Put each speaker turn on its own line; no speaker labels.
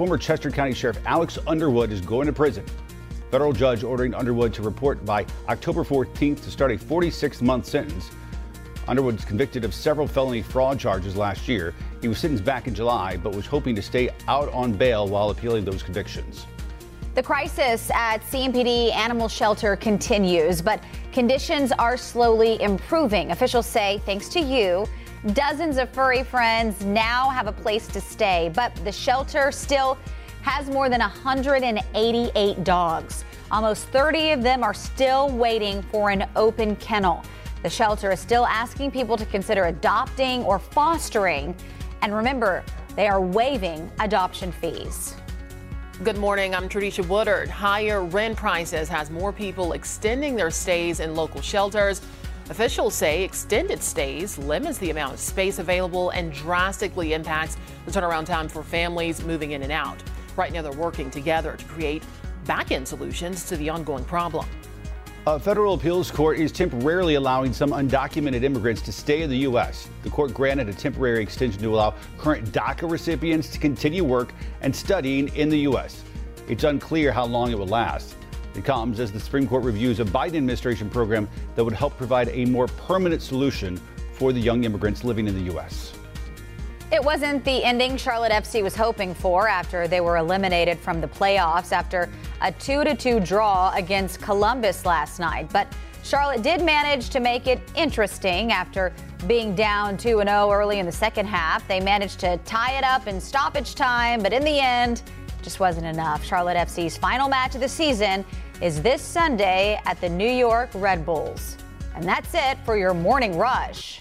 former Chester County Sheriff Alex Underwood is going to prison. Federal judge ordering Underwood to report by October 14th to start a 46 month sentence. Underwood was convicted of several felony fraud charges last year. He was sentenced back in July, but was hoping to stay out on bail while appealing those convictions.
The crisis at CMPD Animal Shelter continues, but conditions are slowly improving. Officials say, thanks to you, dozens of furry friends now have a place to stay, but the shelter still has more than 188 dogs. Almost 30 of them are still waiting for an open kennel. The shelter is still asking people to consider adopting or fostering. And remember, they are waiving adoption fees.
Good morning. I'm Tradisha Woodard. Higher rent prices has more people extending their stays in local shelters. Officials say extended stays limits the amount of space available and drastically impacts the turnaround time for families moving in and out. Right now, they're working together to create back end solutions to the ongoing problem.
A federal appeals court is temporarily allowing some undocumented immigrants to stay in the U.S. The court granted a temporary extension to allow current DACA recipients to continue work and studying in the U.S. It's unclear how long it will last. It comes as the Supreme Court reviews a Biden administration program that would help provide a more permanent solution for the young immigrants living in the U.S.
It wasn't the ending Charlotte FC was hoping for after they were eliminated from the playoffs after a 2 2 draw against Columbus last night. But Charlotte did manage to make it interesting after being down 2 0 early in the second half. They managed to tie it up in stoppage time, but in the end, just wasn't enough. Charlotte FC's final match of the season is this Sunday at the New York Red Bulls. And that's it for your morning rush.